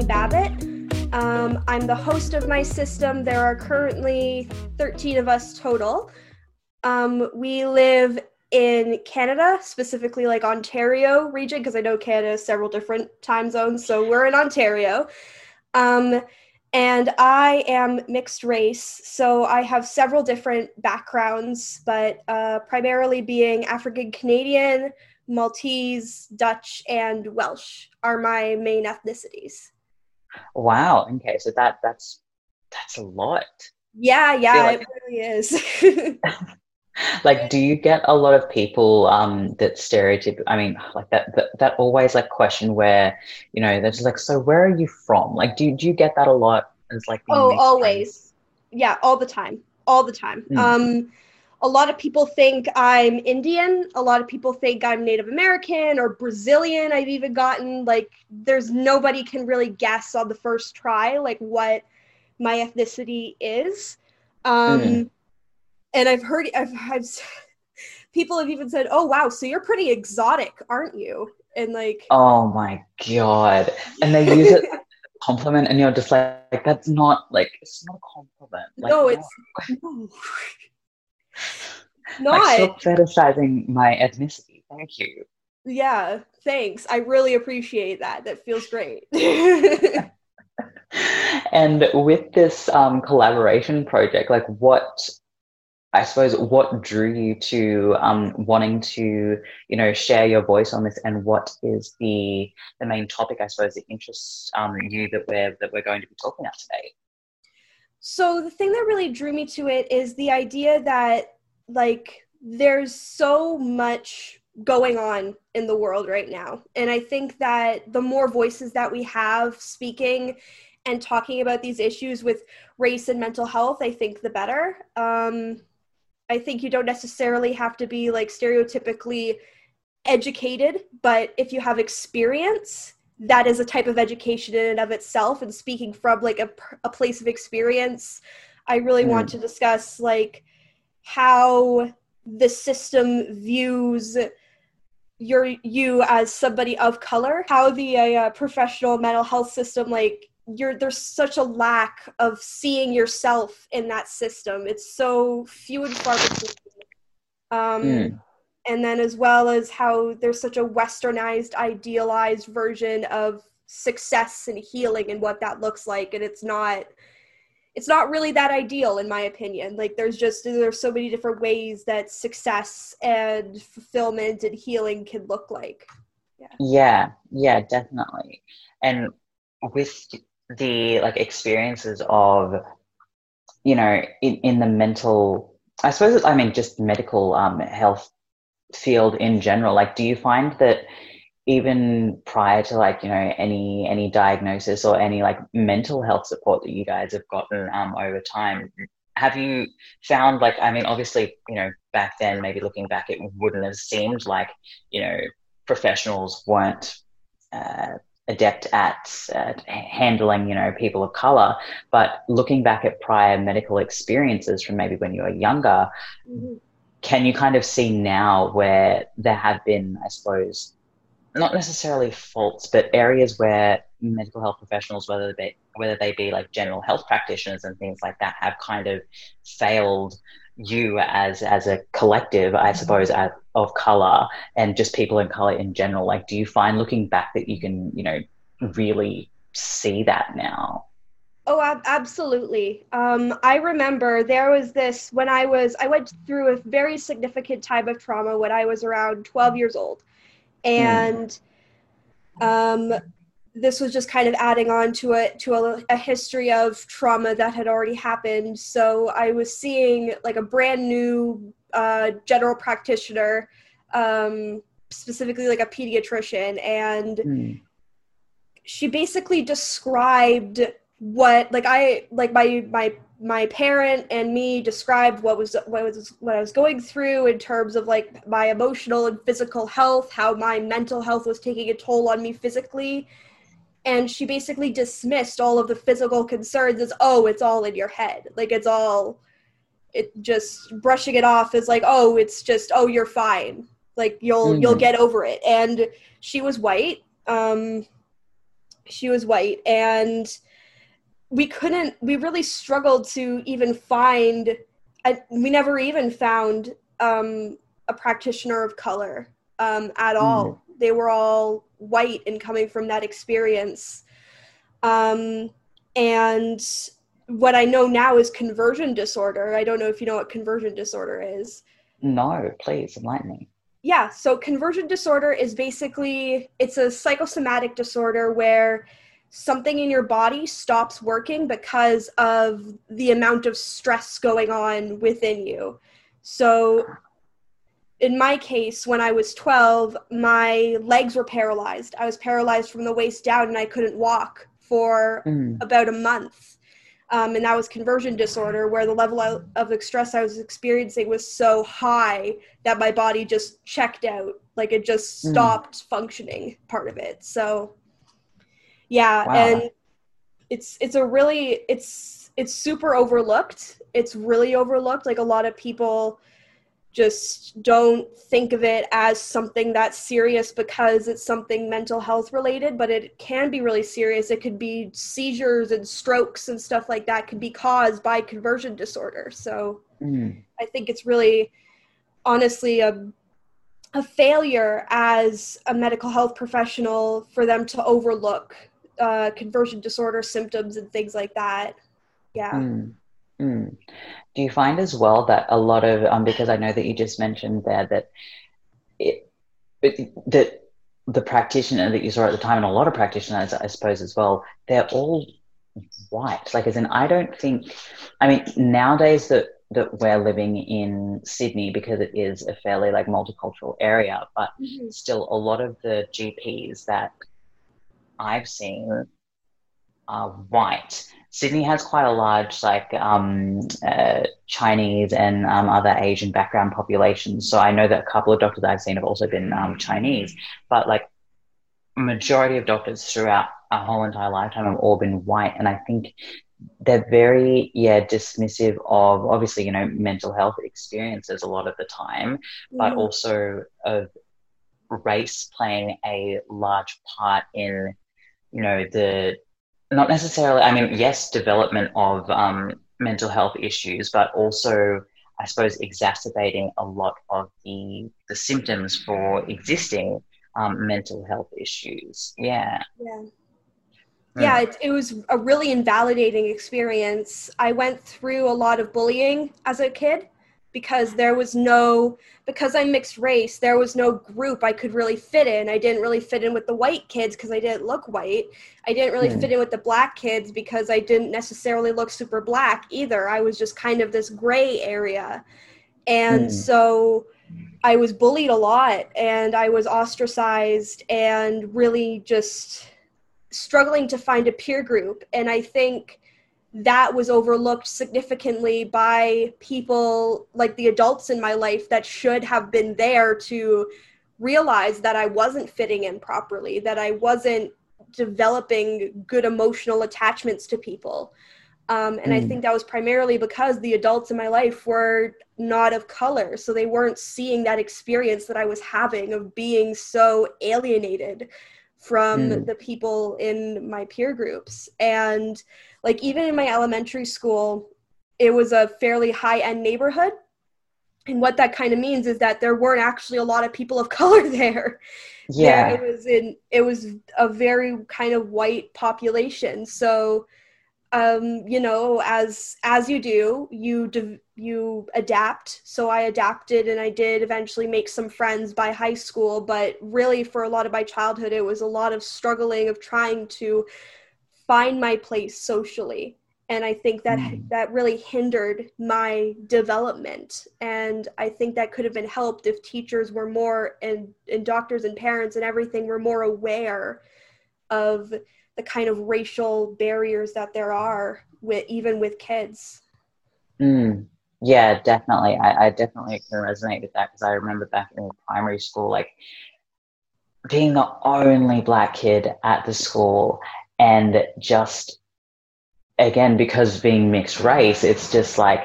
Babbit. Um, I'm the host of my system. There are currently 13 of us total. Um, we live in Canada, specifically like Ontario region, because I know Canada has several different time zones. So we're in Ontario. Um, and I am mixed race. So I have several different backgrounds, but uh, primarily being African Canadian, Maltese, Dutch, and Welsh are my main ethnicities. Wow. Okay, so that that's that's a lot. Yeah, yeah, like- it really is. like do you get a lot of people um that stereotype i mean like that, that that always like question where you know they're just like so where are you from like do, do you get that a lot as like oh always friends? yeah all the time all the time mm. um a lot of people think i'm indian a lot of people think i'm native american or brazilian i've even gotten like there's nobody can really guess on the first try like what my ethnicity is um mm and I've heard I've, I've people have even said, "Oh wow, so you're pretty exotic, aren't you?" And like, oh my god, and they use it compliment, and you're just like, like, that's not like it's not a compliment. Like, no, it's no. not like, fetishizing my ethnicity. Thank you. Yeah, thanks. I really appreciate that. That feels great. and with this um, collaboration project, like what I suppose what drew you to um, wanting to, you know, share your voice on this, and what is the the main topic? I suppose that interests um, you that we're that we're going to be talking about today. So the thing that really drew me to it is the idea that like there's so much going on in the world right now, and I think that the more voices that we have speaking and talking about these issues with race and mental health, I think the better. Um, I think you don't necessarily have to be like stereotypically educated, but if you have experience, that is a type of education in and of itself. And speaking from like a, a place of experience, I really mm. want to discuss like how the system views your you as somebody of color, how the uh, professional mental health system like you're there's such a lack of seeing yourself in that system. It's so few and far between. Um, mm. And then as well as how there's such a westernized, idealized version of success and healing and what that looks like, and it's not it's not really that ideal in my opinion. Like there's just there's so many different ways that success and fulfillment and healing can look like. Yeah. Yeah. Yeah definitely. And with the like experiences of you know in, in the mental i suppose i mean just medical um, health field in general like do you find that even prior to like you know any any diagnosis or any like mental health support that you guys have gotten um, over time have you found like i mean obviously you know back then maybe looking back it wouldn't have seemed like you know professionals weren't uh, adept at, at handling, you know, people of color. But looking back at prior medical experiences from maybe when you were younger, mm-hmm. Can you kind of see now where there have been, I suppose, not necessarily faults, but areas where medical health professionals, whether they whether they be like general health practitioners and things like that, have kind of failed you as as a collective, I mm-hmm. suppose, as, of color and just people in color in general. Like, do you find looking back that you can, you know, really see that now? Oh, ab- absolutely. Um, I remember there was this when I was I went through a very significant time of trauma when I was around 12 years old, and mm. um, this was just kind of adding on to it to a, a, history of trauma that had already happened so i was seeing like a brand new uh, general practitioner um, specifically like a pediatrician and mm. she basically described what like i like my my my parent and me described what was what was what I was going through in terms of like my emotional and physical health, how my mental health was taking a toll on me physically. And she basically dismissed all of the physical concerns as oh it's all in your head. Like it's all it just brushing it off as like oh it's just oh you're fine. Like you'll mm-hmm. you'll get over it. And she was white. Um she was white. And we couldn't we really struggled to even find I, we never even found um, a practitioner of color um, at mm. all. They were all white and coming from that experience. Um, and what i know now is conversion disorder. I don't know if you know what conversion disorder is. No please enlighten me. Yeah so conversion disorder is basically it's a psychosomatic disorder where something in your body stops working because of the amount of stress going on within you. So, in my case, when I was 12, my legs were paralyzed. I was paralyzed from the waist down and I couldn't walk for mm. about a month. Um, and that was conversion disorder, where the level of the stress I was experiencing was so high that my body just checked out. Like it just mm. stopped mm. functioning, part of it. So, yeah wow. and it's it's a really it's it's super overlooked it's really overlooked like a lot of people just don't think of it as something that's serious because it's something mental health related but it can be really serious it could be seizures and strokes and stuff like that could be caused by conversion disorder so mm. i think it's really honestly a a failure as a medical health professional for them to overlook uh, conversion disorder symptoms and things like that. Yeah. Mm. Mm. Do you find as well that a lot of um, because I know that you just mentioned there that it, it, that the practitioner that you saw at the time and a lot of practitioners I suppose as well they're all white like as in I don't think I mean nowadays that that we're living in Sydney because it is a fairly like multicultural area but mm-hmm. still a lot of the GPs that I've seen are white. Sydney has quite a large, like, um, uh, Chinese and um, other Asian background populations. So I know that a couple of doctors I've seen have also been um, Chinese. But, like, majority of doctors throughout our whole entire lifetime have all been white. And I think they're very, yeah, dismissive of, obviously, you know, mental health experiences a lot of the time, but mm. also of race playing a large part in you know the not necessarily i mean yes development of um, mental health issues but also i suppose exacerbating a lot of the the symptoms for existing um, mental health issues. Yeah. Yeah. Yeah it, it was a really invalidating experience. I went through a lot of bullying as a kid because there was no because I'm mixed race, there was no group I could really fit in. I didn't really fit in with the white kids because I didn't look white. I didn't really mm. fit in with the black kids because I didn't necessarily look super black either. I was just kind of this gray area. And mm. so I was bullied a lot and I was ostracized and really just struggling to find a peer group. And I think that was overlooked significantly by people like the adults in my life that should have been there to realize that I wasn't fitting in properly, that I wasn't developing good emotional attachments to people. Um, and mm. I hmm. think that was primarily because the adults in my life were not of color. So they weren't seeing that experience that I was having of being so alienated from mm. the people in my peer groups. And like even in my elementary school it was a fairly high end neighborhood. And what that kind of means is that there weren't actually a lot of people of color there. Yeah there, it was in it was a very kind of white population. So um, you know as as you do you de- you adapt. So i adapted and i did eventually make some friends by high school but really for a lot of my childhood it was a lot of struggling of trying to find my place socially and i think that mm. that really hindered my development and i think that could have been helped if teachers were more and, and doctors and parents and everything were more aware of the kind of racial barriers that there are with even with kids mm. yeah definitely I, I definitely can resonate with that because i remember back in primary school like being the only black kid at the school and just again because being mixed race it's just like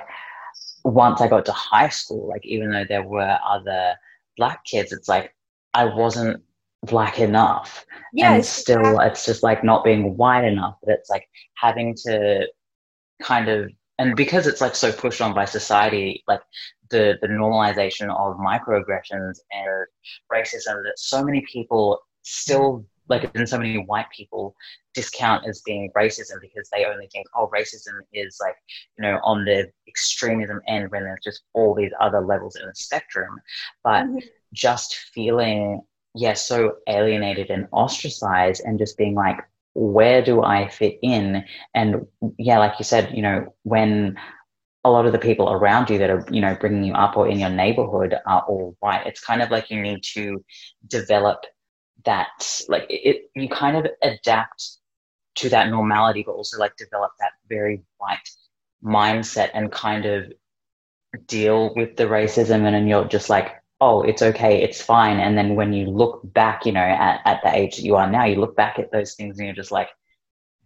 once i got to high school like even though there were other black kids it's like i wasn't black enough Yes, and still exactly. it's just like not being white enough but it's like having to kind of and because it's like so pushed on by society like the the normalization of microaggressions and racism that so many people still like and so many white people discount as being racism because they only think oh racism is like you know on the extremism end when there's just all these other levels in the spectrum but Mhm. just feeling yeah so alienated and ostracized and just being like where do i fit in and yeah like you said you know when a lot of the people around you that are you know bringing you up or in your neighborhood are all white it's kind of like you need to develop that like it you kind of adapt to that normality but also like develop that very white mindset and kind of deal with the racism and then you're just like oh it's okay it's fine. And then when you look back you know at, at the age that you are now you look back at those things and you're just like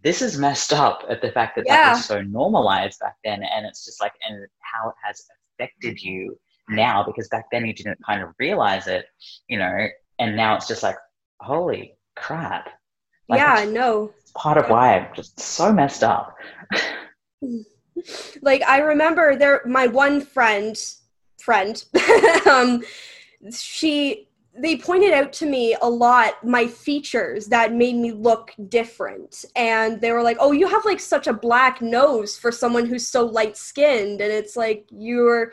this is messed up at the fact that that was so normalized back then. And it's just like and how it has affected you now because back then you didn't kind of realize it you know and now it's just like holy crap. Like, yeah, no. part of why i'm just so messed up. Like I remember there my one friend friend um she they pointed out to me a lot my features that made me look different. And they were like oh you have like such a black nose for someone who's so light skinned and it's like you're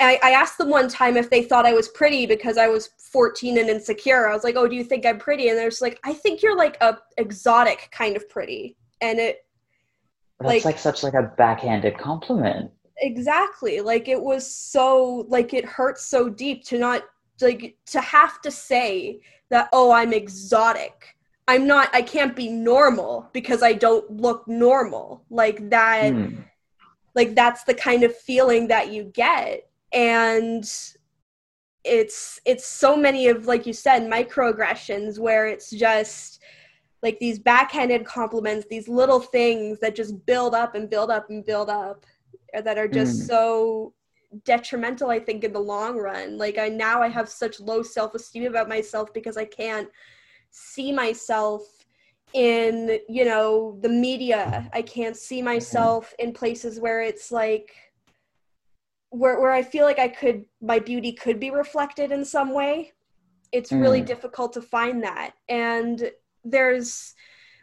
I, I asked them one time if they thought I was pretty because I was 14 and insecure. I was like, "Oh, do you think I'm pretty?" And they're just like, "I think you're like a exotic kind of pretty." And it that's Like- like such like a backhanded compliment exactly like it was so like it hurts so deep to not like to have to say that oh i'm exotic i'm not i can't be normal because i don't look normal like that Hmm. like that's the kind of feeling that you get and it's it's so many of like you said microaggressions where it's just like these backhanded compliments these little things that just build up and build up and build up that are just Mm. so detrimental i think in the long run. Like i now i have such low self-esteem about myself because i can't see myself in you know the media. I can't see myself in places where it's like where where i feel like i could my beauty could be reflected in some way it's really Mm. difficult to find that and there's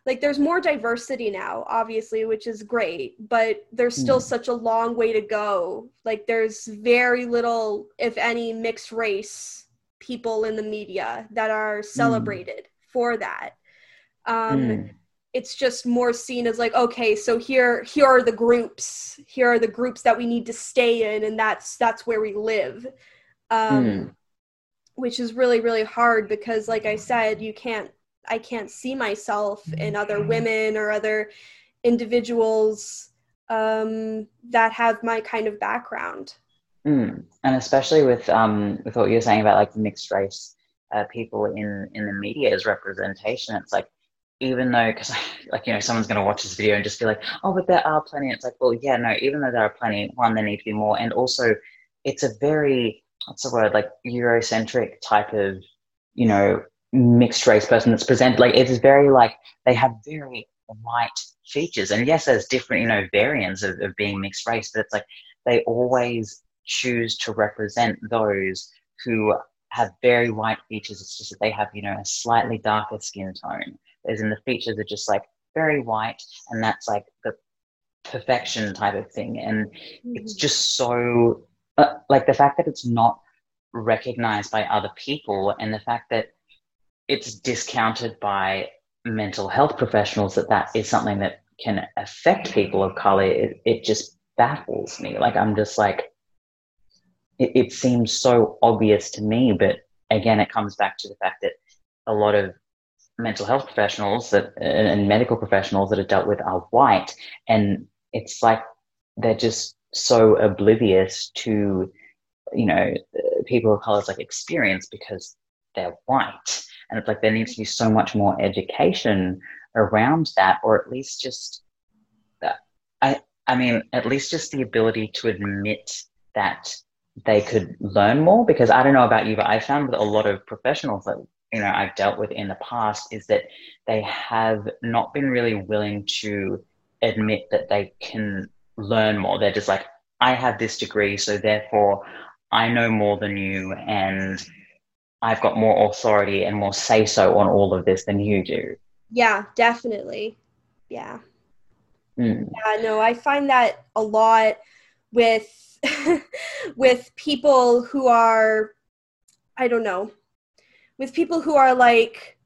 like there's more diversity now obviously which is great but there's still Mm. such a long way to go like there's very little if any mixed race people in the media that are celebrated for that um Mm. It's just more seen as like okay so here here are the groups here are the groups that we need to stay in and that's that's where we live um Mm. which is really really hard because like i said you can't i can't see myself in other women or other individuals um that have my kind of background Mm. And especially with um with what you're saying about like mixed race uh, people in in the media's representation, it's like even though because like you know someone's going to watch this video and just be like, oh, but there are plenty. It's like, well, yeah, no, even though there are plenty, one, there need to be more, and also it's a very what's the word like Eurocentric type of you know mixed race person that's presented like it's very like they have very white features and yes there's different you know variants of, of being mixed race but it's like they always choose to represent those who have very white features. It's just that they have, you know, a slightly darker skin tone. As in the features are just like very white, and that's like the perfection type of thing. And it's just so, uh, like the fact that it's not recognized by other people, and the fact that it's discounted by mental health professionals that that is something that can affect people of color, it, it just baffles me. Like, I'm just like, it, it seems so obvious to me, but again, it comes back to the fact that a lot of mental health professionals that and medical professionals that are dealt with are white, and it's like they're just so oblivious to you know people of color's like experience because they're white, and it's like there needs to be so much more education around that, or at least just I I mean at least just the ability to admit that they could learn more because I don't know about you, but I found with a lot of professionals that you know I've dealt with in the past is that they have not been really willing to admit that they can learn more. They're just like, I have this degree, so therefore I know more than you, and I've got more authority and more say so on all of this than you do. Yeah, definitely. Yeah. Mm. Yeah, no, I find that a lot with with people who are I don't know, with people who are like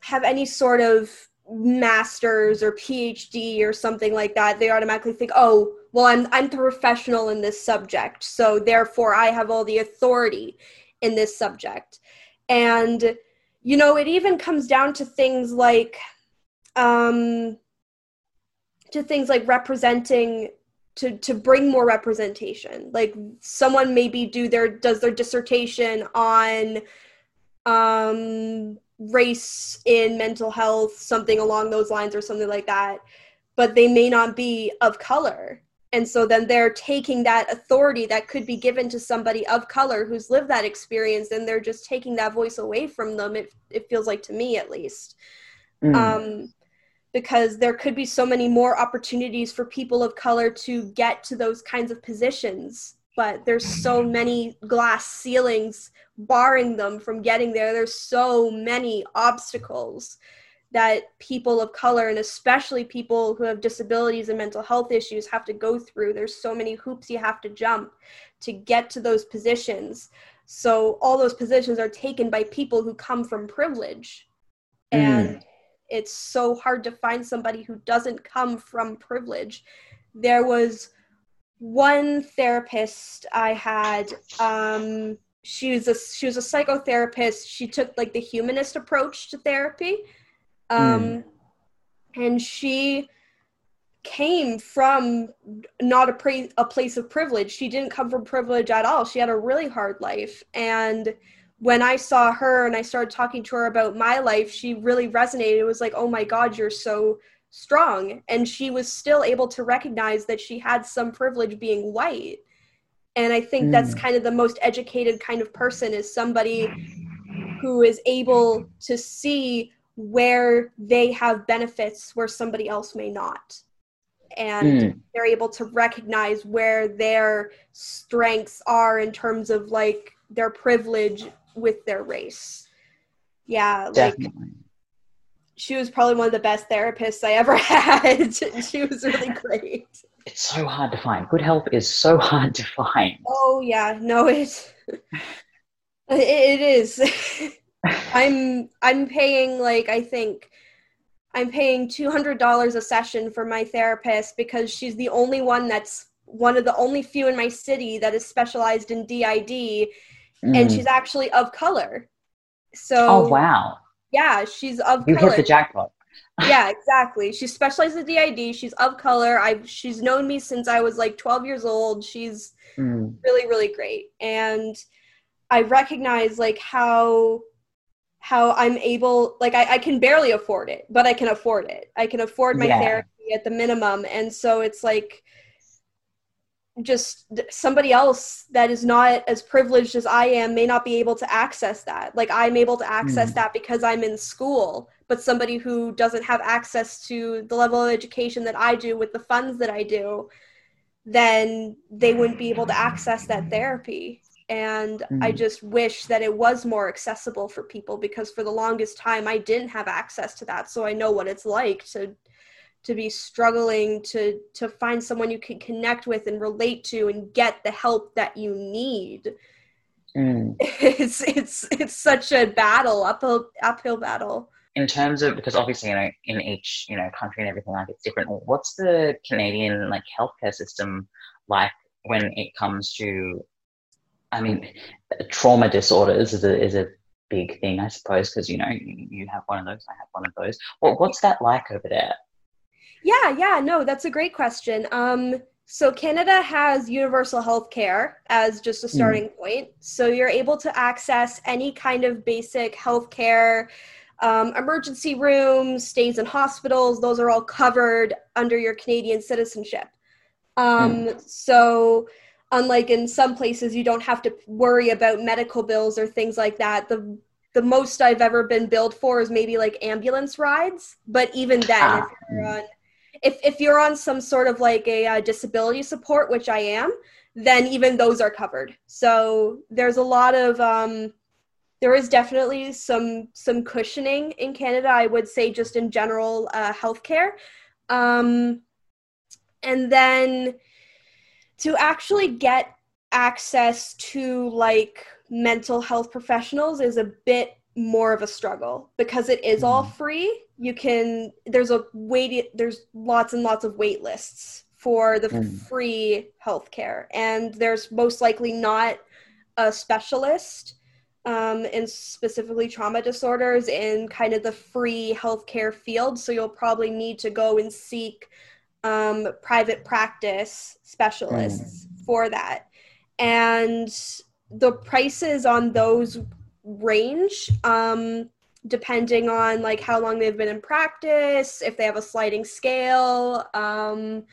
have any sort of masters or PhD or something like that, they automatically think, "Oh, well, I'm I'm the professional in this subject, so therefore I have all the authority in this subject." And you know, it even comes down to things like um to things like representing to to bring more representation like someone maybe do their does their dissertation on um race in mental health something along those lines or something like that but they may not be of color. And so then they're taking that authority that could be given to somebody of color who's lived that experience and they're just taking that voice away from them it, it feels like to me at least. Mm. um because there could be so many more opportunities for people of color to get to those kinds of positions but there's so many glass ceilings barring them from getting there. There's so many obstacles that people of color and especially people who have disabilities and mental health issues have to go through. There's so many hoops you have to jump to get to those positions. So all those positions are taken by people who come from privilege. And mm it's so hard to find somebody who doesn't come from privilege. There was one therapist I had. Um, she was a she was a psychotherapist. She took like the humanist approach to therapy, um, mm. and she came from not a, pre- a place of privilege. She didn't come from privilege at all. She had a really hard life, and when I saw her and I started talking to her about my life, she really resonated. It was like, oh my God, you're so strong. And she was still able to recognize that she had some privilege being white. And I think mm. that's kind of the most educated kind of person is somebody who is able to see where they have benefits where somebody else may not. And mm. they're able to recognize where their strengths are in terms of like their privilege with their race. Yeah, Definitely. She was probably one of the best therapists I ever had. she was really great. It's so hard to find. Good help is so hard to find. Oh yeah, no, it it is. I'm I'm paying like I think I'm paying two hundred dollars a session for my therapist because she's the only one that's one of the only few in my city that is specialized in DID mm. and she's actually of color. So Oh wow. Yeah, she's of you color. hit the jackpot. yeah, exactly. She specializes in DID. She's of color. I've she's known me since I was like 12 years old. She's mm. really, really great. And I recognize like how how I'm able like I, I can barely afford it, but I can afford it. I can afford my yeah. therapy at the minimum. And so it's like just somebody else that is not as privileged as I am may not be able to access that. Like I'm able to access mm. that because I'm in school, but somebody who doesn't have access to the level of education that I do with the funds that I do, then they wouldn't be able to access that therapy. And mm. I just wish that it was more accessible for people because for the longest time I didn't have access to that. So I know what it's like to to be struggling to to find someone you can connect with and relate to and get the help that you need. Mm. it's it's it's such a battle uphill uphill battle. In terms of because obviously you know in each you know country and everything like it's different what's the canadian like healthcare system like when it comes to i mean trauma disorders is a, is a big thing i suppose because you know you, you have one of those i have one of those. Well, what's that like over there yeah, yeah, no, that's a great question. Um, so Canada has universal health care as just a hmm. starting mm. point. So you're able to access any kind of basic health care, um, emergency rooms, stays in hospitals, those are all covered under your Canadian citizenship. Um, mm. So unlike in some places, you don't have to worry about medical bills or things like that. The the most I've ever been billed for is maybe like ambulance rides. But even then, ah. if you're on if if you're on some sort of like a uh, disability support, which I am, then even those are covered. So there's a lot of um, there is definitely some some cushioning in Canada. I would say just in general uh, healthcare, um, and then to actually get access to like mental health professionals is a bit more of a struggle because it is all mm-hmm. free. You can there's a wait there's lots and lots of wait lists for the mm. free healthcare and there's most likely not a specialist um, in specifically trauma disorders in kind of the free healthcare field. So you'll probably need to go and seek um, private practice specialists mm. for that. And the prices on those range um, depending on like how long they've been in practice, if they have a sliding scale. Um,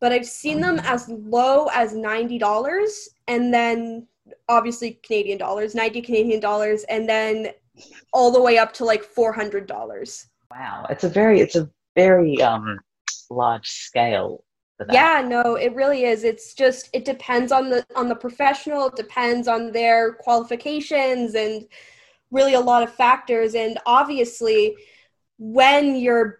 but I've seen them as low as $90 and then obviously Canadian dollars, 90 Canadian dollars, and then all the way up to like $400. Wow. It's a very, it's a very um, large scale yeah no it really is it's just it depends on the on the professional it depends on their qualifications and really a lot of factors. And obviously when you're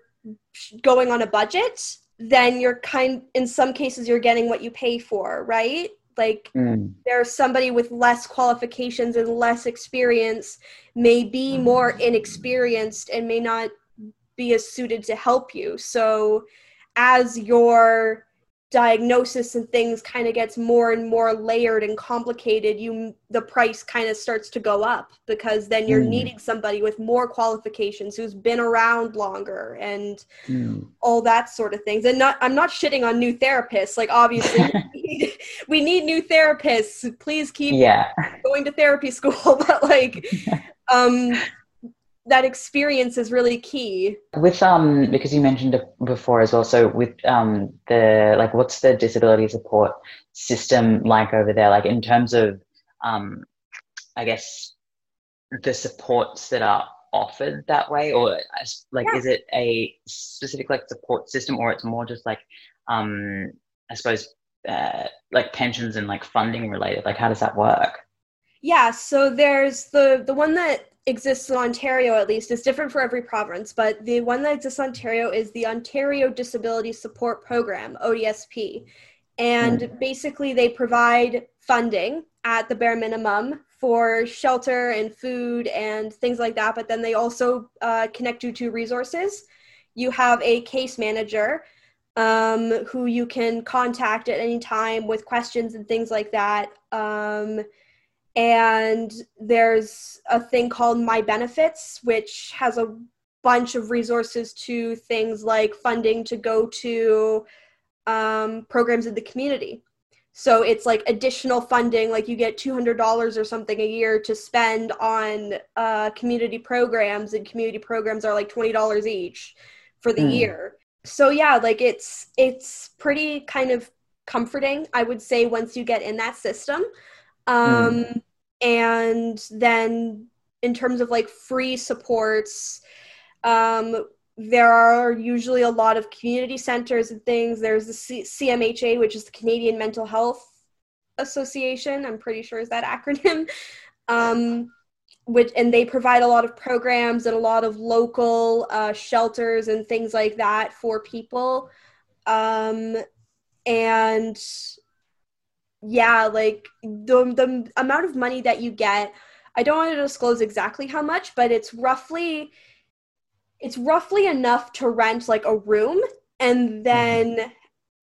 going on a budget then you're kind in some cases you're getting what you pay for right? Like mm. there's somebody with less qualifications and less experience may be more inexperienced and may not be as suited to help you. So as your diagnosis and things kind of gets more and more layered and complicated you the price kind of starts to go up because then you're mm. needing somebody with more qualifications who's been around longer and mm. all that sort of things and not i'm not shitting on new therapists like obviously we, need, we need new therapists please keep yeah. going to therapy school but like um that experience is really key. With um because you mentioned before as well so with um the like what's the disability support system like over there? Like in terms of um i guess the supports that are offered that way or like yeah. is it a specific like support system or it's more just like um i suppose uh, like pensions and like funding related? Like how does that work? Yeah so there's the the one that exists in Ontario, at least, is different for every province, but the one that exists in Ontario is the Ontario Disability Support Program, ODSP. And mm. basically, they provide funding at the bare minimum for shelter and food and things like that, but then they also uh, connect you to resources. You have a case manager um, who you can contact at any time with questions and things like that. Um, and there's a thing called My Benefits, which has a bunch of resources to things like funding to go to um, programs in the community. So it's like additional funding, like you get $200 or something a year to spend on uh, community programs, and community programs are like $20 each for the mm. year. So yeah, like it's it's pretty kind of comforting, I would say, once you get in that system. Um, mm. And then in terms of like free supports, um, there are usually a lot of community centers and things. There's the C- CMHA, which is the Canadian Mental Health Association. I'm pretty sure is that acronym. Um, which and they provide a lot of programs and a lot of local uh, shelters and things like that for people. Um, and yeah, like the the amount of money that you get, I don't want to disclose exactly how much, but it's roughly it's roughly enough to rent like a room and then mm-hmm.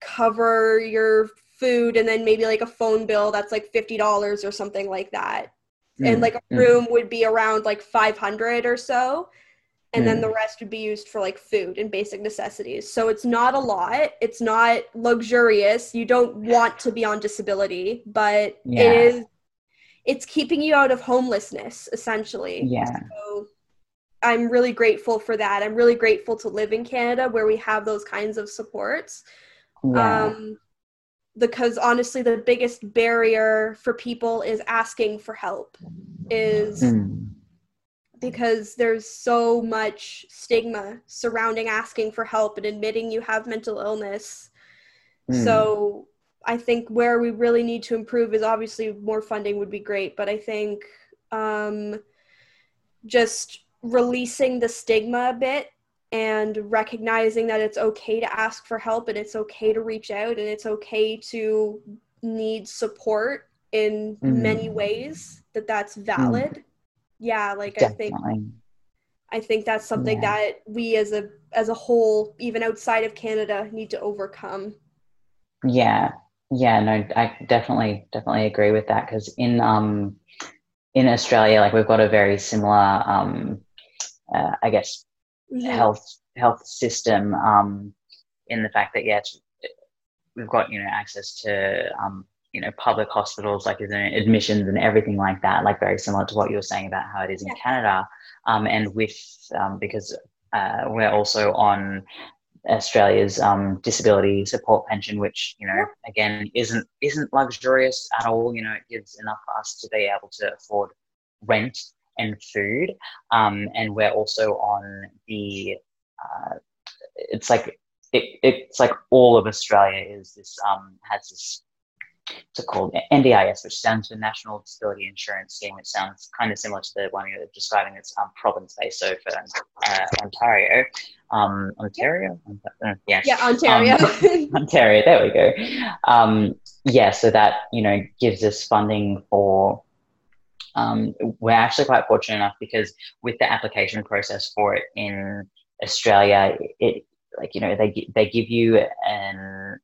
cover your food and then maybe like a phone bill that's like $50 or something like that. Mm-hmm. And like a room would be around like 500 or so and then the rest would be used for like food and basic necessities. So it's not a lot. It's not luxurious. You don't want to be on disability, but yeah. it is it's keeping you out of homelessness essentially. Yeah. So I'm really grateful for that. I'm really grateful to live in Canada where we have those kinds of supports. Yeah. Um because honestly the biggest barrier for people is asking for help is mm because there's so much stigma surrounding asking for help and admitting you have mental illness. Mm. So I think where we really need to improve is obviously more funding would be great, but I think um, just releasing the stigma a bit and recognizing that it's okay to ask for help and it's okay to reach out and it's okay to need support in mm. many ways that that's mm. valid. Yeah like Definitely. i think i think that's something yeah. that we as a as a whole even outside of canada need to overcome yeah yeah no i definitely definitely agree with that because in um in australia like we've got a very similar um uh, i guess mm-hmm. health health system um in the fact that yeah we've got you know access to um you know public hospitals like is admissions and everything like that like very similar to what you were saying about how it is in yeah. canada um, and with um, because uh, we're also on Australia's um, disability support pension, which you know again isn't isn't luxurious at all. You know, it gives enough for us to be able to afford rent and food, um, and we're also on the. Uh, it's like it, it's like all of Australia is this um, has this it's called NDIS, which stands for National Disability Insurance Scheme, which sounds kind of similar to the one you're describing. It's um, province-based, so for uh, Ontario, um, Ontario, uh, yeah, yeah, Ontario, um, Ontario. There we go. Um, yeah, so that you know gives us funding for. Um, we're actually quite fortunate enough because with the application process for it in Australia, it like you know they they give you an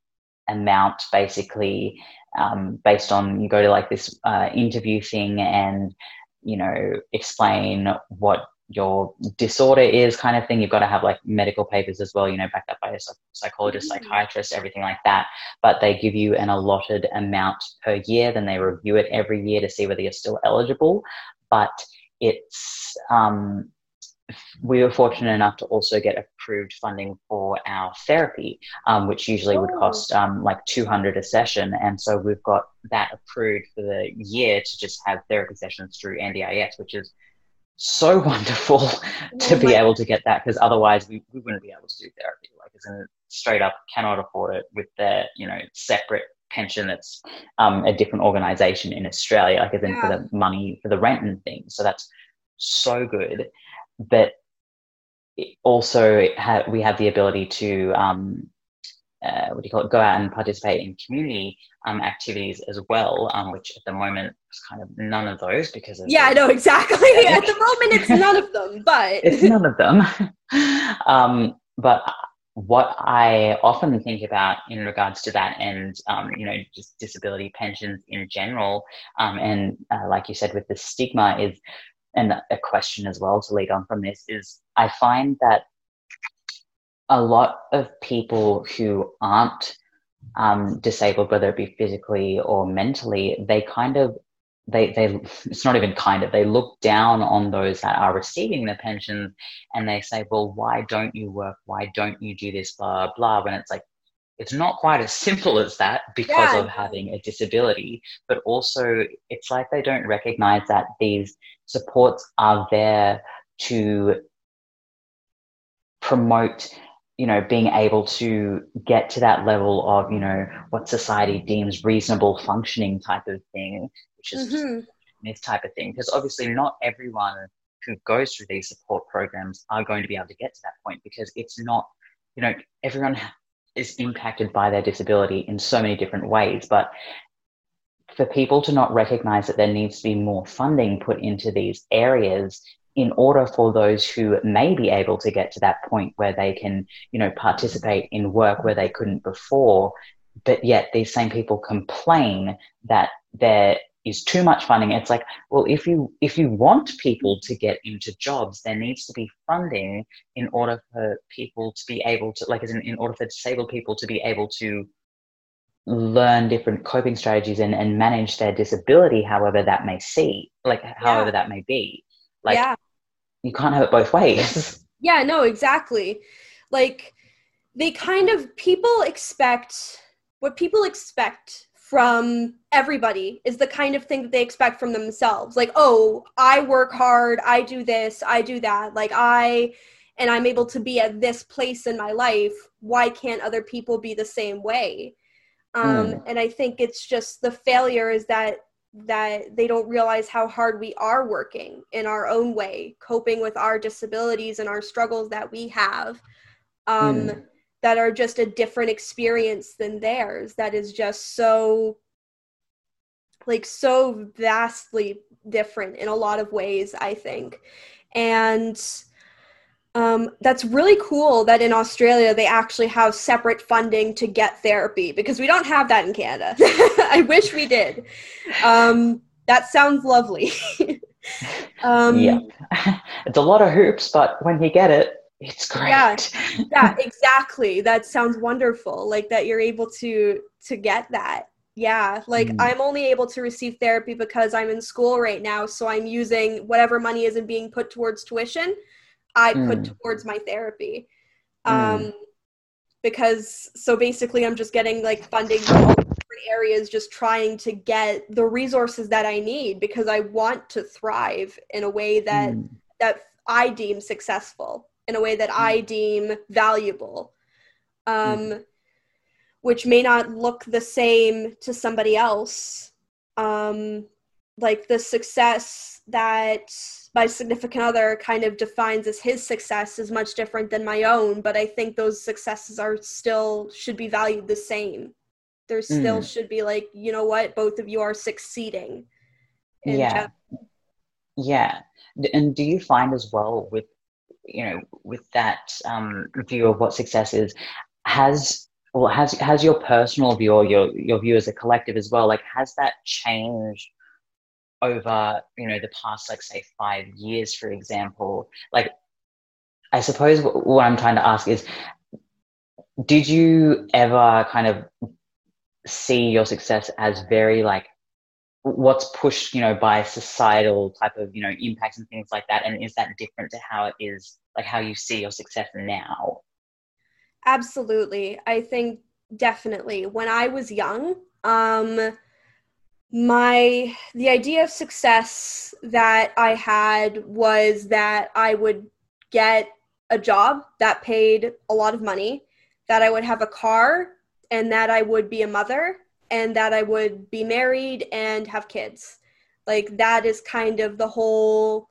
amount basically um, based on you go to like this uh, interview thing and you know explain what your disorder is kind of thing. You've got to have like medical papers as well you know backed up by a psychologist mm-hmm. psychiatrist everything like that. But they give you an allotted amount per year then they review it every year to see whether you're still eligible. But it's um, we were fortunate enough to also get approved funding for our therapy, um, which usually would oh. cost um, like 200 a session. And so we've got that approved for the year to just have therapy sessions through NDIS, which is so wonderful to oh be able to get that because otherwise we, we wouldn't be able to do therapy. Like, as in straight up cannot afford it with their, you know, separate pension that's um, a different organization in Australia, like as in yeah. for the money for the rent and things. So that's so good but also ha- we have the ability to um, uh, what do you call it? Go out and participate in community um, activities as well, um, which at the moment is kind of none of those because of yeah, I know exactly. at the moment, it's none of them, but it's none of them. um, but what I often think about in regards to that, and um, you know, just disability pensions in general, um, and uh, like you said, with the stigma, is and a question as well to lead on from this is I find that a lot of people who aren't um, disabled, whether it be physically or mentally, they kind of they they it's not even kind of they look down on those that are receiving the pensions and they say, well, why don't you work? Why don't you do this? Blah blah. When it's like it's not quite as simple as that because yeah. of having a disability, but also it's like they don't recognize that these supports are there to promote you know being able to get to that level of you know what society deems reasonable functioning type of thing which is mm-hmm. this type of thing because obviously not everyone who goes through these support programs are going to be able to get to that point because it's not you know everyone is impacted by their disability in so many different ways. But for people to not recognize that there needs to be more funding put into these areas in order for those who may be able to get to that point where they can, you know, participate in work where they couldn't before, but yet these same people complain that they're too much funding. It's like well if you if you want people to get into jobs there needs to be funding in order for people to be able to like in, in order for disabled people to be able to learn different coping strategies and, and manage their disability however that may see like however yeah. that may be like yeah. you can't have it both ways yeah no exactly like they kind of people expect what people expect from everybody is the kind of thing that they expect from themselves. Like, oh, I work hard, I do this, I do that. Like, I and I'm able to be at this place in my life. Why can't other people be the same way? Um, mm. And I think it's just the failure is that that they don't realize how hard we are working in our own way, coping with our disabilities and our struggles that we have. Um, mm that are just a different experience than theirs that is just so like so vastly different in a lot of ways i think and um, that's really cool that in australia they actually have separate funding to get therapy because we don't have that in canada. I wish we did. Um, that sounds lovely. Um, yeah. It's a lot of hoops but when you get it it's great. Yeah. Yeah exactly. That sounds wonderful like that you're able to to get that. Yeah like mm. i'm only able to receive therapy because i'm in school right now so i'm using whatever money isn't being put towards tuition i mm. put towards my therapy mm. um because so basically i'm just getting like funding from all different areas just trying to get the resources that i need because i want to thrive in a way that mm. that i deem successful in a way that I mm. deem valuable, um, mm. which may not look the same to somebody else. Um, like the success that my significant other kind of defines as his success is much different than my own, but I think those successes are still should be valued the same. There still mm. should be like, you know what, both of you are succeeding. Yeah. Yeah. And do you find as well with you know, with that um, view of what success is, has well has has your personal view or your your view as a collective as well? Like, has that changed over you know the past like say five years, for example? Like, I suppose what I'm trying to ask is, did you ever kind of see your success as very like what's pushed you know by societal type of you know impacts and things like that? And is that different to how it is like how you see your success now? Absolutely. I think definitely. When i was young um my the idea of success that i had was that i would get a job that paid a lot of money that i would have a car and that i would be a mother and that I would be married and have kids. Like that is kind of the whole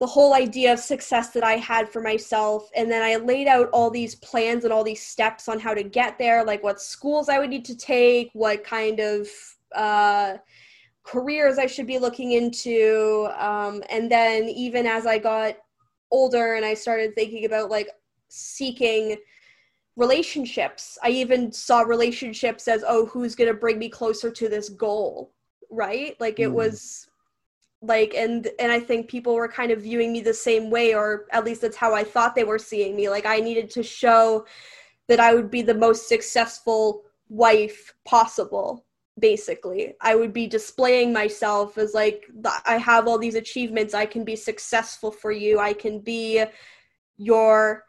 the whole idea of success that I had for myself. And then I laid out all these plans and all these steps on how to get there, like what schools I would need to take, what kind of uh, careers I should be looking into. Um, and then even as I got older and I started thinking about like seeking relationships i even saw relationships as oh who's going to bring me closer to this goal right like it mm. was like and and i think people were kind of viewing me the same way or at least that's how i thought they were seeing me like i needed to show that i would be the most successful wife possible basically i would be displaying myself as like i have all these achievements i can be successful for you i can be your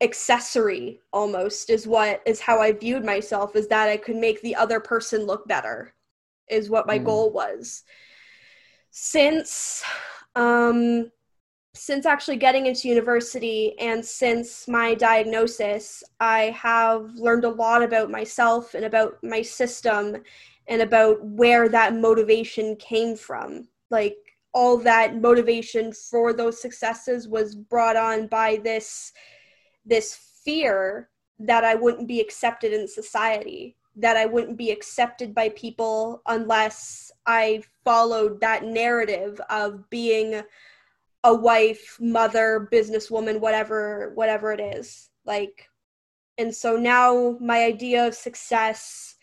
accessory almost is what is how I viewed myself is that I could make the other person look better is what my mm. goal was. Since um since actually getting into university and since my diagnosis, I have learned a lot about myself and about my system and about where that motivation came from. Like all that motivation for those successes was brought on by this this fear that I wouldn't be accepted in society, that I wouldn't be accepted by people unless I followed that narrative of being a wife, mother, businesswoman, whatever whatever it is. Like and so now my idea of success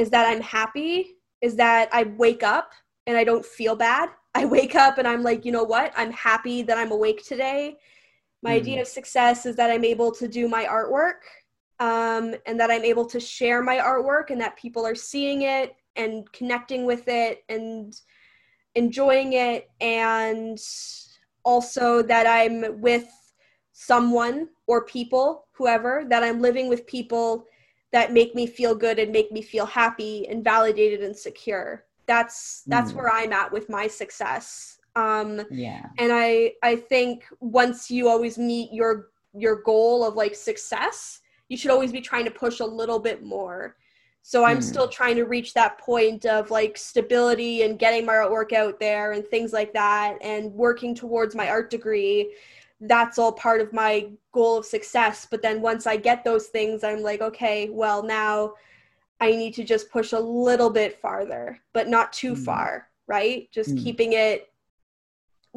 is that I'm happy, is that I wake up and I don't feel bad. I wake up and I'm like, you know what? I'm happy that I'm awake today my mm. idea of success is that I'm able to do my artwork um, and that I'm able to share my artwork and that people are seeing it and connecting with it and enjoying it and also that I'm with someone or people, whoever, that I'm living with people that make me feel good and make me feel happy and validated and secure. That's that's mm. where i'm at with my success. Um yeah. and i i think once you always meet your your goal of like success you should always be trying to push a little bit more. So i'm mm. still trying to reach that point of like stability and getting my artwork out there and things like that and working towards my art degree that's all part of my goal of success but then once i get those things i'm like okay well now i need to just push a little bit farther but not too mm. far right just mm. keeping it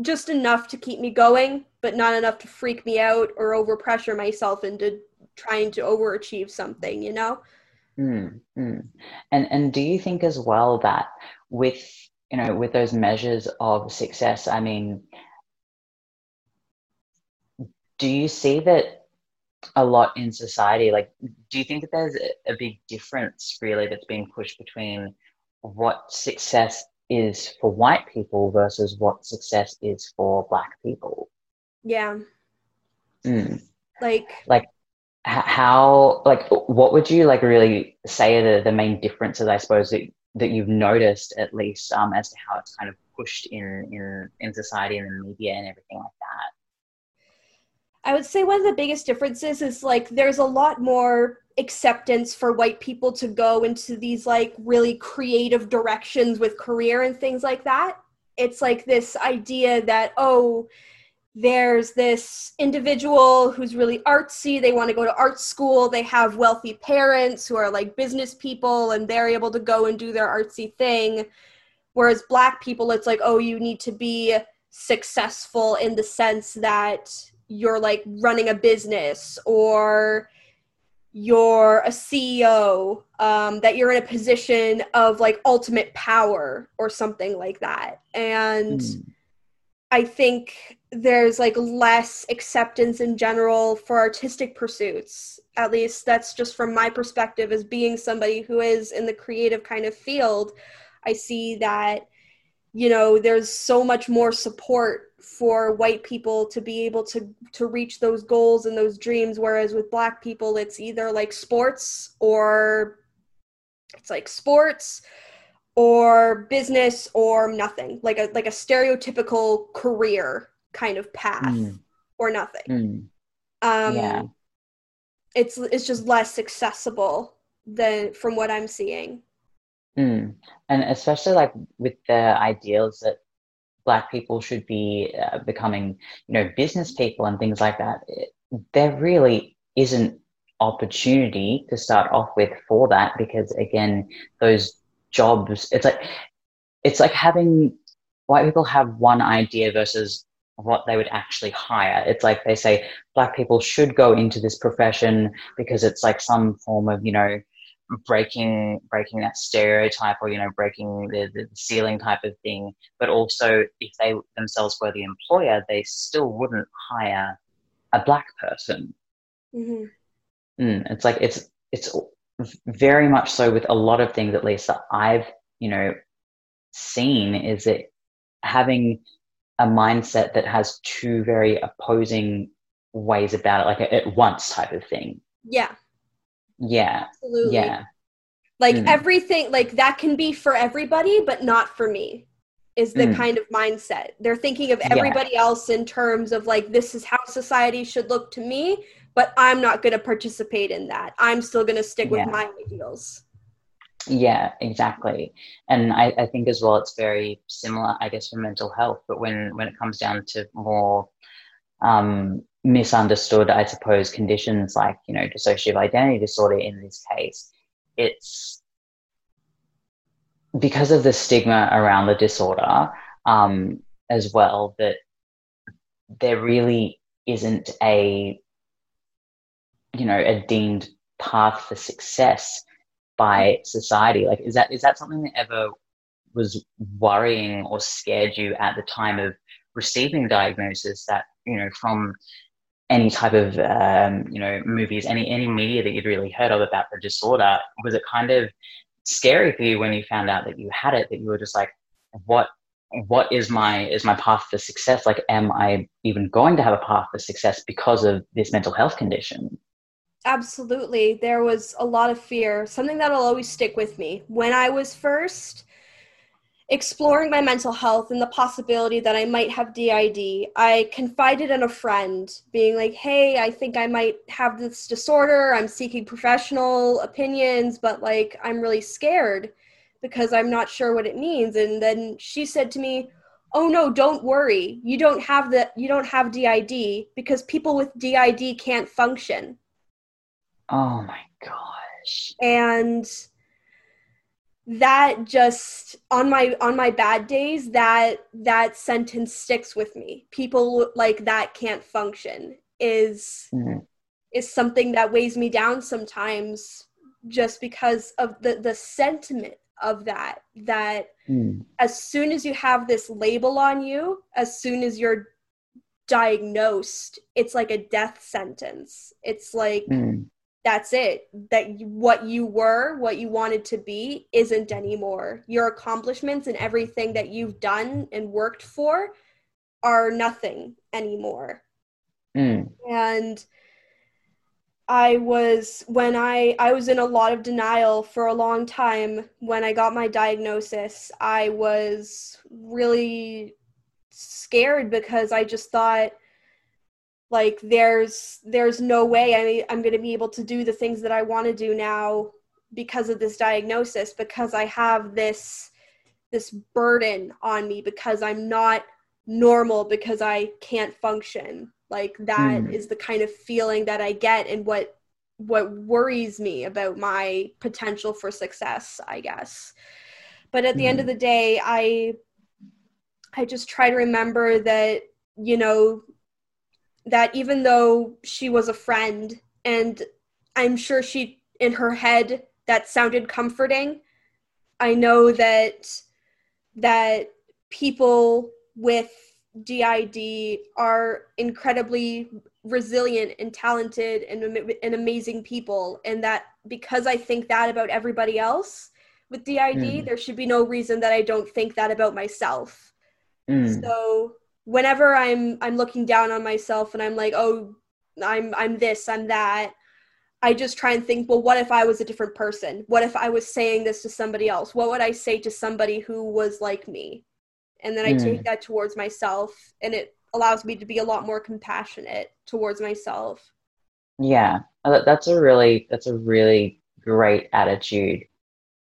just enough to keep me going but not enough to freak me out or overpressure myself into trying to overachieve something you know mm, mm. and and do you think as well that with you know with those measures of success i mean do you see that a lot in society like do you think that there's a, big difference really that's being pushed between what success is for white people versus what success is for black people? Yeah. Mm. like like how like what would you like really say are the, the main differences i suppose that, that you've noticed at least um, as to how it's kind of pushed in in in society and the media and everything like that I would say one of the biggest differences is like there's a lot more acceptance for white people to go into these like really creative directions with career and things like that. It's like this idea that, oh, there's this individual who's really artsy. They want to go to art school. They have wealthy parents who are like business people and they're able to go and do their artsy thing. Whereas black people, it's like, oh, you need to be successful in the sense that you're like running a business or you're a CEO, um, that you're in a position of like ultimate power or something like that. And mm. I think there's like less acceptance in general for artistic pursuits. At least that's just from my perspective as being somebody who is in the creative kind of field. I see that, you know, there's so much more support for white people to be able to to reach those goals and those dreams whereas with black people it's either like sports or it's like sports or business or nothing like a like a stereotypical career kind of path mm. or nothing mm. um yeah it's it's just less accessible than from what i'm seeing mm. and especially like with the ideals that black people should be uh, becoming you know business people and things like that there really isn't opportunity to start off with for that because again those jobs it's like it's like having white people have one idea versus what they would actually hire. It's like they say black people should go into this profession because it's like some form of you know breaking breaking that stereotype or you know breaking the, the ceiling type of thing but also if they themselves were the employer they still wouldn't hire a black person. Mm-hmm. mm, it's like it's it's very much so with a lot of things at least that i've you know seen is that having a mindset that has two very opposing ways about it like at once type of thing. Yeah yeah. Absolutely. Yeah. Like mm. everything, like that can be for everybody, but not for me, is the mm. kind of mindset. They're thinking of everybody yeah. else in terms of like, this is how society should look to me, but I'm not going to participate in that. I'm still going to stick yeah. with my ideals. Yeah, exactly. And I, I think as well, it's very similar, I guess, for mental health. But when, when it comes down to more um, misunderstood, I suppose, conditions like, you know, dissociative identity disorder in this case, it's because of the stigma around the disorder um, as well that there really isn't a, you know, a deemed path for success by society. Like, is that is that something that ever was worrying or scared you at the time of receiving diagnosis that you know from any type of um, you know movies, any any media that you'd really heard of about the disorder, was it kind of scary for you when you found out that you had it? That you were just like, what what is my is my path for success? Like, am I even going to have a path for success because of this mental health condition? absolutely. There was a lot of fear, something that'll always stick with me. When I was first exploring my mental health and the possibility that I might have DID, I confided in a friend, being like, hey, I think I might have this disorder. I'm seeking professional opinions, but like, I'm really scared because I'm not sure what it means. And then she said to me, oh no don't worry you don't have the you don't have did because people with did can't function oh my gosh and that just on my on my bad days that that sentence sticks with me people like that can't function is mm-hmm. is something that weighs me down sometimes just because of the the sentiment of that that mm. as soon as you have this label on you as soon as you're diagnosed it's like a death sentence it's like mm that's it. That what you were what you wanted to be isn't anymore. Your accomplishments and everything that you've done and worked for are nothing anymore. Mm. and i was when i i was in a lot of denial for a long time. When i got my diagnosis i was really scared because i just thought like there's there's no way I, i'm going to be able to do the things that i want to do now because of this diagnosis because i have this this burden on me because i'm not normal because i can't function like that mm. is the kind of feeling that i get and what what worries me about my potential for success i guess but at the mm. end of hmm. the day i i just try to remember that you know that even though she was a friend and I'm sure she in her head that sounded comforting, I know that that people with DID are incredibly resilient and talented and, and amazing people and that because I think that about everybody else with DID, mm. there should be no reason that I don't think that about myself. Mm. So whenever I'm I'm looking down on myself and I'm like, oh, I'm I'm this, I'm that. I just try and think, well, what if I was a different person? What if I was saying this to somebody else? What would I say to somebody who was like me? And then I mm. take that towards myself, and it allows me to be a lot more compassionate towards myself. Yeah, uh, that's a really that's a really great attitude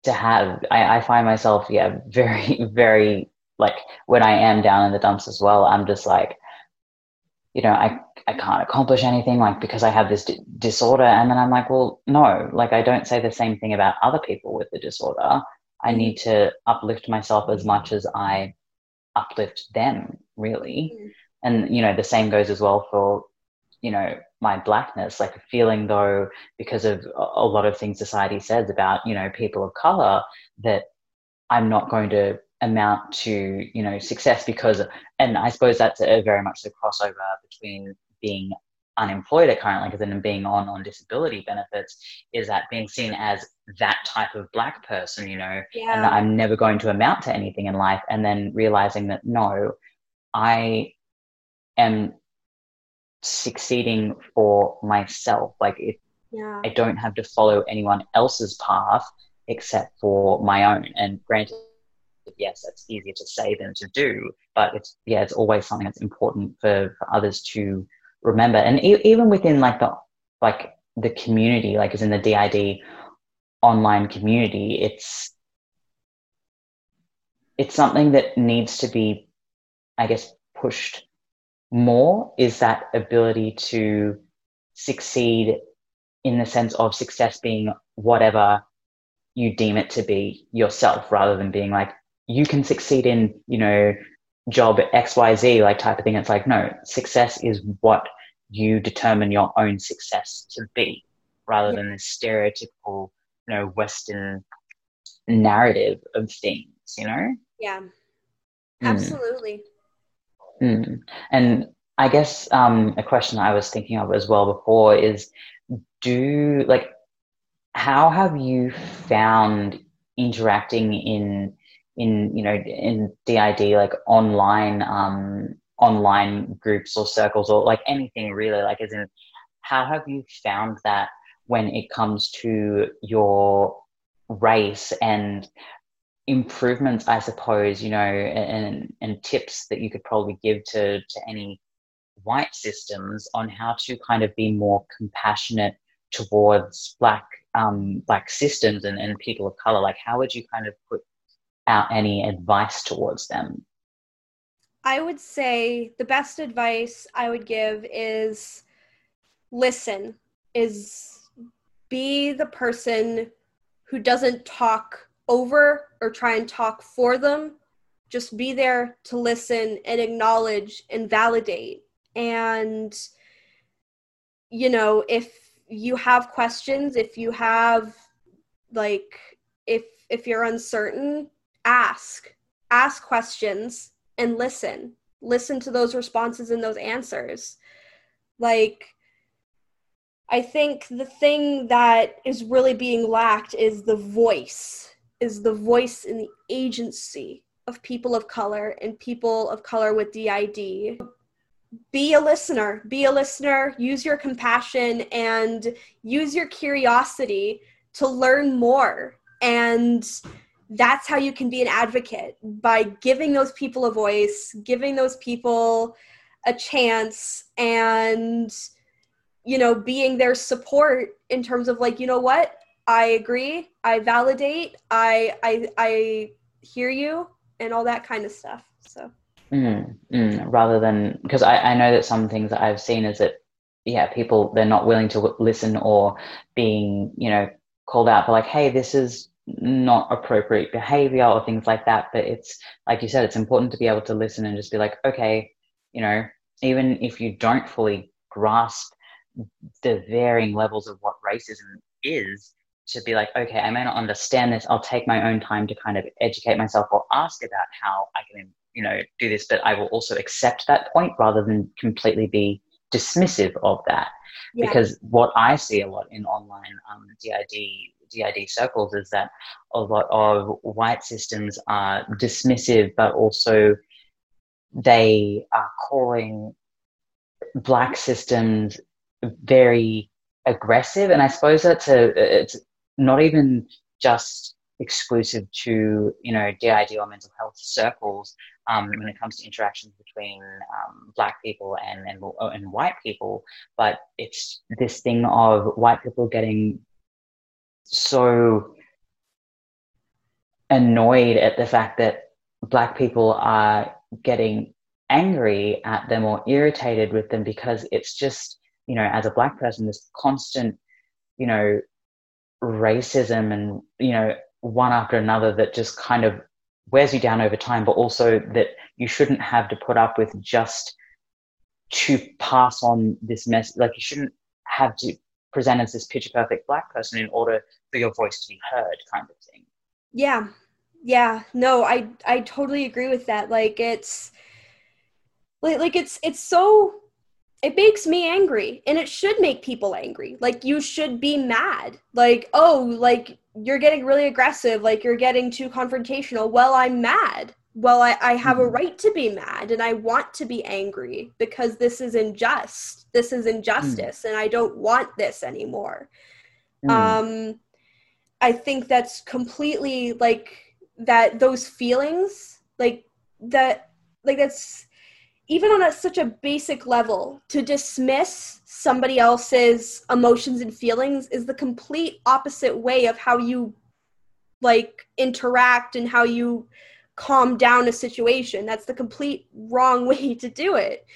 to have. I, I find myself, yeah, very very like when I am down in the dumps as well, I'm just like, you know, I, I can't accomplish anything like because I have this d- disorder. And then I'm like, well, no, like I don't say the same thing about other people with the disorder. I mm-hmm. need to uplift myself as much as I uplift them, really. Mm. And, you know, the same goes as well for, you know, my blackness, like feeling though, because of a lot of things society says about, you know, people of color, that I'm not going to amount to you know success because and i suppose that's a very much the crossover between being unemployed at currently because then being on on disability benefits is that being seen as that type of black person you know yeah. and i'm never going to amount to anything in life and then realizing that no i am succeeding for myself like if yeah. i don't have to follow anyone else's path except for my own and granted yes, that's easier to say than to do, but it's yeah, it's always something that's important for, for others to remember. And e- even within like the like the community, like as in the DID online community, it's it's something that needs to be, I guess, pushed more. Is that ability to succeed in the sense of success being whatever you deem it to be yourself rather than being like you can succeed in, you know, job XYZ, like type of thing. It's like, no, success is what you determine your own success to be rather yeah. than the stereotypical, you know, Western narrative of things, you know? Yeah. Mm. Absolutely. Mm. And I guess um, a question I was thinking of as well before is do like how have you found interacting in in you know in DID like online um online groups or circles or like anything really like as in how have you found that when it comes to your race and improvements i suppose you know and and tips that you could probably give to to any white systems on how to kind of be more compassionate towards black um, black systems and, and people of color? Like how would you kind of put out any advice towards them? I would say the best advice i would give is listen is be the person who doesn't talk over or try and talk for them. Just be there to listen and acknowledge and validate. And you know if you have questions if you have like if if you're uncertain ask ask questions and listen. Listen to those responses and those answers. Like i think the thing that is really being lacked is the voice is the voice and the agency of people of color and people of color with DID be a listener be a listener use your compassion and use your curiosity to learn more and that's how you can be an advocate by giving those people a voice giving those people a chance and you know being their support in terms of like you know what? I agree. I validate. I i i hear you and all that kind of stuff. So. Mm, mm, rather than because I, I know that some things that I've seen is that yeah people they're not willing to listen or being you know called out for like hey this is not appropriate behavior or things like that but it's like you said it's important to be able to listen and just be like okay you know even if you don't fully grasp the varying levels of what racism is to be like okay i may not understand this i'll take my own time to kind of educate myself or ask about how i can you know do this but i will also accept that point rather than completely be dismissive of that yeah. because what i see a lot in online um, did did circles is that a lot of white systems are dismissive but also they are calling black systems very aggressive. And i suppose that's a it's not even just exclusive to you know DID or mental health circles um, when it comes to interactions between um, black people and, and and white people, but it's this thing of white people getting so annoyed at the fact that black people are getting angry at them or irritated with them because it's just you know as a black person this constant you know racism and you know one after another that just kind of wears you down over time, but also that you shouldn't have to put up with just to pass on this message. Like you shouldn't have to present as this picture perfect black person in order for your voice to be heard, kind of thing. Yeah, yeah. No, I I totally agree with that. Like it's like like it's it's so it makes me angry and it should make people angry like you should be mad like oh like you're getting really aggressive like you're getting too confrontational well i'm mad well i, I have a mm-hmm. right to be mad and i want to be angry because this is unjust this is injustice mm. and i don't want this anymore mm. um i think that's completely like that those feelings like that like that's even on a, such a basic level, to dismiss somebody else's emotions and feelings is the complete opposite way of how you like interact and how you calm down a situation. That's the complete wrong way to do it.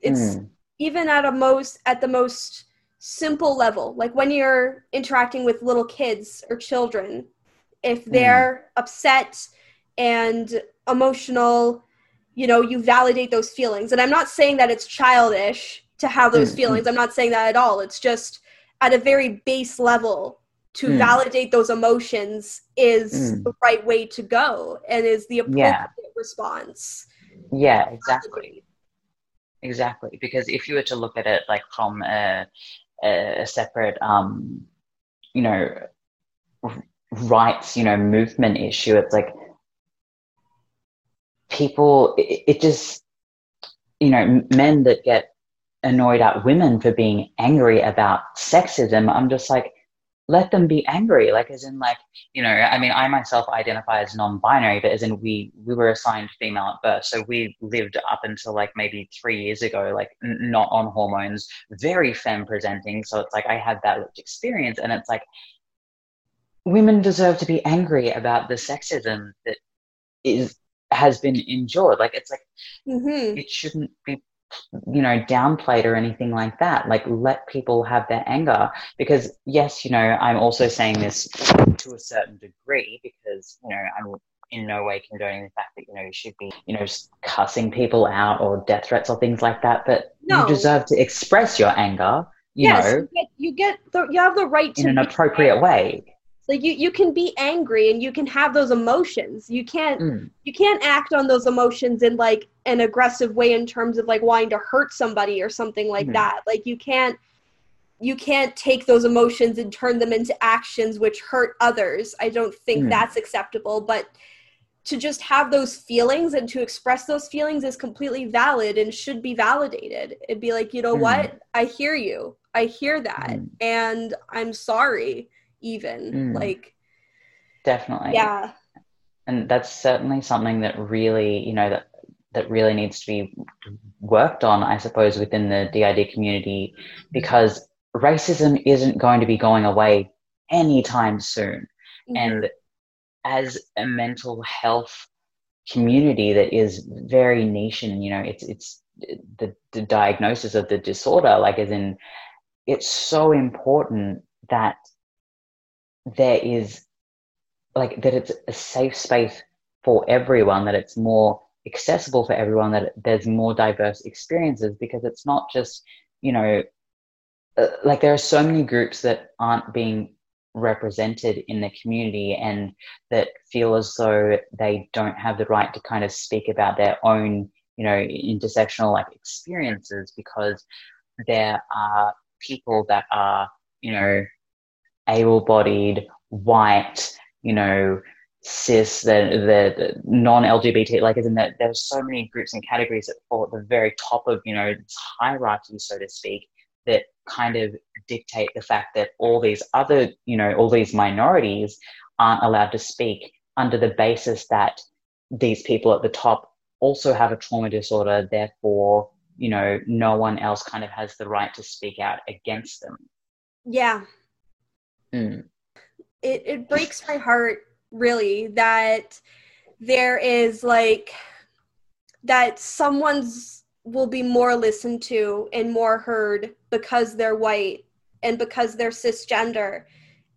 It's mm. even at a most at the most simple level, like when you're interacting with little kids or children, if hmm. they're mm. upset and emotional you know you validate those feelings and i'm not saying that it's childish to have those mm-hmm. feelings i'm not saying that at all it's just at a very base level to mm. validate those emotions is mm. the right way to go and is the appropriate yeah. response yeah exactly exactly because if you were to look at it like from a, a separate um you know rights you know movement issue it's like people, it, it just, you know, men that get annoyed at women for being angry about sexism. I'm just like, let them be angry. Like, as in, like, you know, I mean, I myself identify as non-binary, but as in, we we were assigned female at birth, so we lived up until like maybe three years ago, like n- not on hormones, very femme presenting. So it's like I had that experience, and it's like women deserve to be angry about the sexism that is has been endured. Like it's like mm-hmm. it shouldn't be you know downplayed or anything like that like let people have their anger. Because yes you know i'm also saying this to a certain degree because you know i'm in no way condoning the fact that you know you should be you know cussing people out or death threats or things like that but no. you deserve to express your anger you yes, know you get, you get the, you have the right to in an appropriate way like you you can be angry and you can have those emotions you can't mm. you can't act on those emotions in like an aggressive way in terms of like wanting to hurt somebody or something like mm. that like you can't you can't take those emotions and turn them into actions which hurt others i don't think mm. that's acceptable but to just have those feelings and to express those feelings is completely valid and should be validated it'd be like you know what mm. i hear you i hear that mm. and i'm sorry even mm. like definitely yeah and that's certainly something that really you know that that really needs to be worked on i suppose within the did community because racism isn't going to be going away anytime soon mm-hmm. and as a mental health community that is very niche and you know it's it's the, the diagnosis of the disorder like as in it's so important that there is like that it's a safe space for everyone, that it's more accessible for everyone, that there's more diverse experiences because it's not just, you know, uh, like there are so many groups that aren't being represented in the community and that feel as though they don't have the right to kind of speak about their own, you know, intersectional like experiences because there are people that are, you know, able-bodied, white, you know, cis, the, the, the non-LGBT, like as in that there's so many groups and categories that fall at the very top of, you know, this hierarchy, so to speak, that kind of dictate the fact that all these other, you know, all these minorities aren't allowed to speak under the basis that these people at the top also have a trauma disorder, therefore, you know, no one else kind of has the right to speak out against them. Yeah, Mm. It it breaks my heart really that there is like that someone's will be more listened to and more heard because they're white and because they're cisgender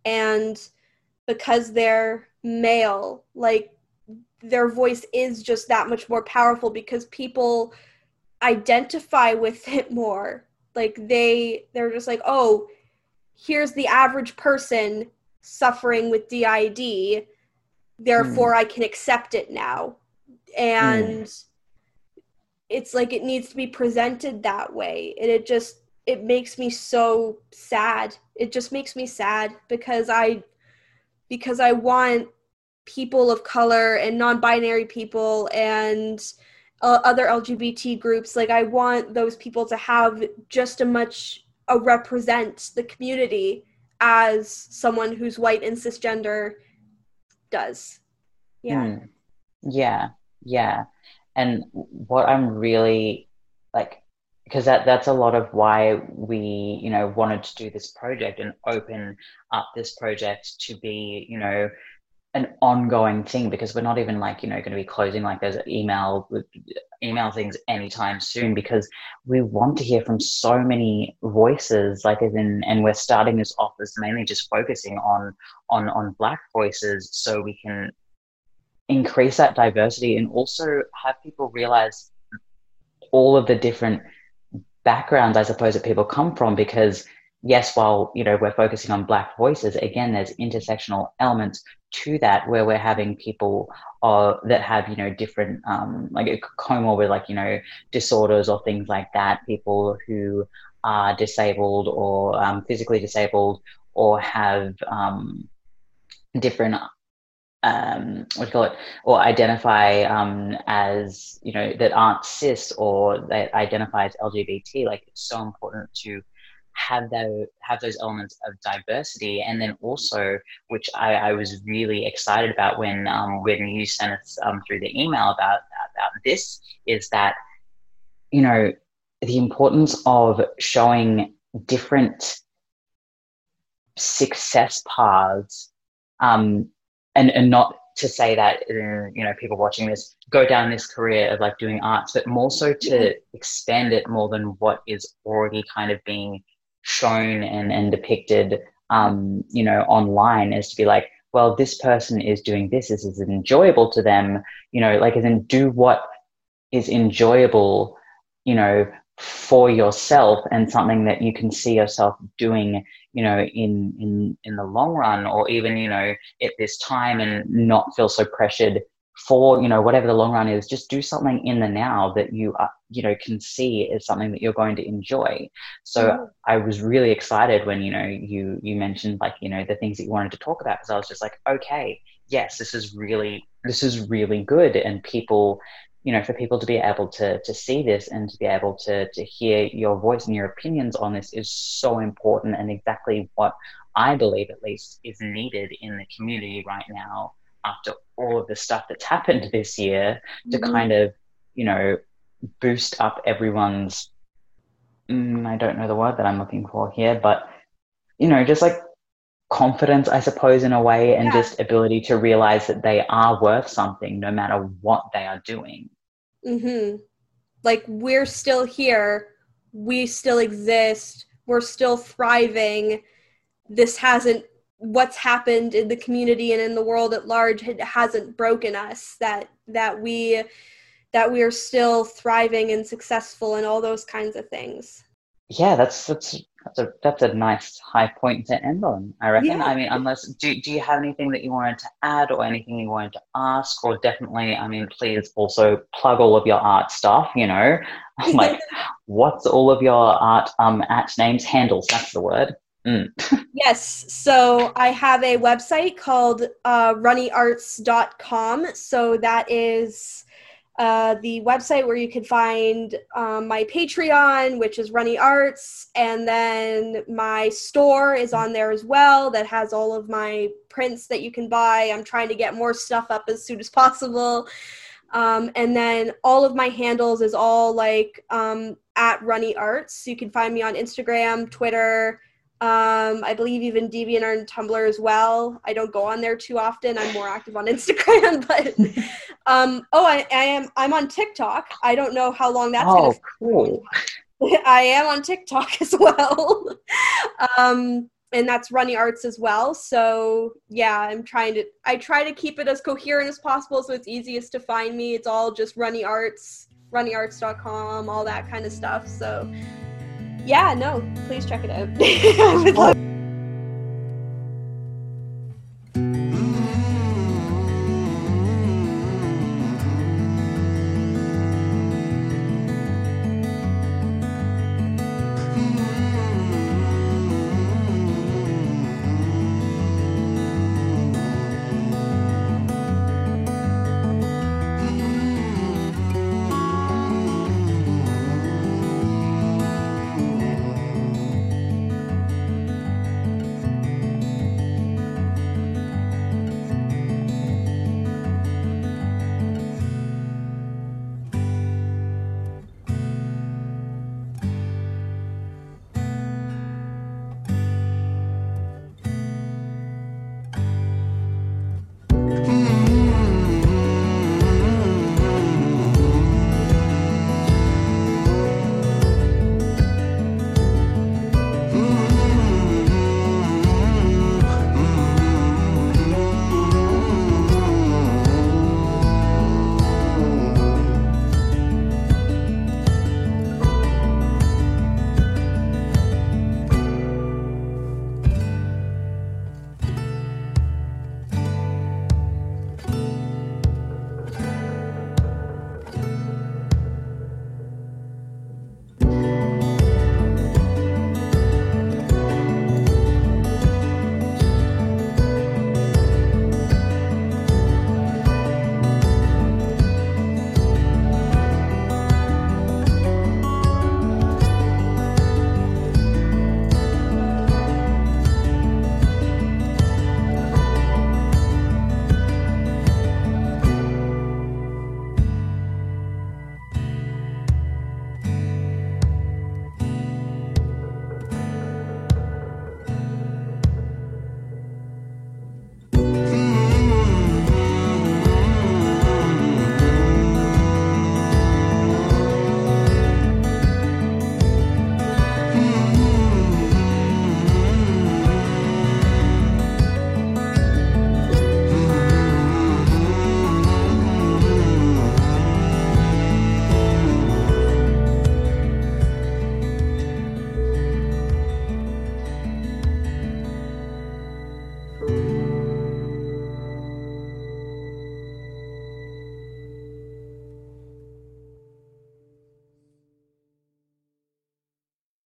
and because they're male like their voice is just that much more powerful because people identify with it more like they they're just like oh here's the average person suffering with DID, therefore mm. I can accept it now. And mm. it's like it needs to be presented that way. And it just it makes me so sad. It just makes me sad because I because I want people of color and non-binary people and uh, other LGBT groups like I want those people to have just as much uh, represent the community as someone who's white and cisgender does. Yeah. Mm. Yeah. Yeah. And what I'm really like because that that's a lot of why we you know wanted to do this project and open up this project to be you know an ongoing thing because we're not even like you know going to be closing like those email email things anytime soon because we want to hear from so many voices like as in and we're starting this office mainly just focusing on on on black voices so we can increase that diversity and also have people realize all of the different backgrounds i suppose that people come from because yes, while you know we're focusing on Black voices, again, there's intersectional elements to that where we're having people uh, that have you know different um, like comorbid like you know disorders or things like that. People who are disabled or um, physically disabled or have um, different um, what do you call it, or identify um, as you know that aren't cis or that identify as LGBT. Like it's so important to have that have those elements of diversity, and then also, which I, I was really excited about when um, when you sent us um, through the email about about this, is that you know the importance of showing different success paths um, and and not to say that uh, you know people watching this go down this career of like doing arts but more so to expand it more than what is already kind of being shown and and depicted um you know online is to be like well this person is doing this this is enjoyable to them you know like and then do what is enjoyable you know for yourself and something that you can see yourself doing you know in in in the long run or even you know at this time and not feel so pressured for you know whatever the long run is just do something in the now that you are, you know can see is something that you're going to enjoy. So mm-hmm. i was really excited when you know you you mentioned like you know the things that you wanted to talk about because i was just like okay yes this is really this is really good. And people you know, for people to be able to to see this and to be able to to hear your voice and your opinions on this is so important and exactly what I believe at least is needed in the community right now after all of the stuff that's happened this year to mm-hmm. kind of, you know, boost up everyone's mm, I don't know the word that I'm looking for here, but you know, just like confidence, I suppose, in a way, and yeah. just ability to realize that they are worth something no matter what they are doing. Mm-hmm. Like we're still here, we still exist, we're still thriving. This hasn't what's happened in the community and in the world at large hasn't broken us that that we that we are still thriving and successful and all those kinds of things yeah that's that's that's a that's a nice high point to end on. I reckon. Yeah. I mean, unless do do you have anything that you wanted to add or anything you wanted to ask, or definitely, I mean, please also plug all of your art stuff. You know, like what's all of your art um at names handles? That's the word. Mm. yes. So I have a website called uh, runnyarts.com. So that is uh, the website where you can find um, my Patreon, which is Runny Arts, and then my store is on there as well that has all of my prints that you can buy. I'm trying to get more stuff up as soon as possible. Um, and then all of my handles is all like um, at Runny Arts. You can find me on Instagram, Twitter, um, I believe even DeviantArt and Tumblr as well. I don't go on there too often. I'm more active on Instagram, but um, oh, I, I, am. I'm on TikTok. I don't know how long that's. Oh, cool. I am on TikTok as well, um, and that's Runny Arts as well. So yeah, I'm trying to. I try to keep it as coherent as possible, so it's easiest to find me. It's all just Runny Arts, RunnyArts.com, all that kind of stuff. So yeah, no, please check it out.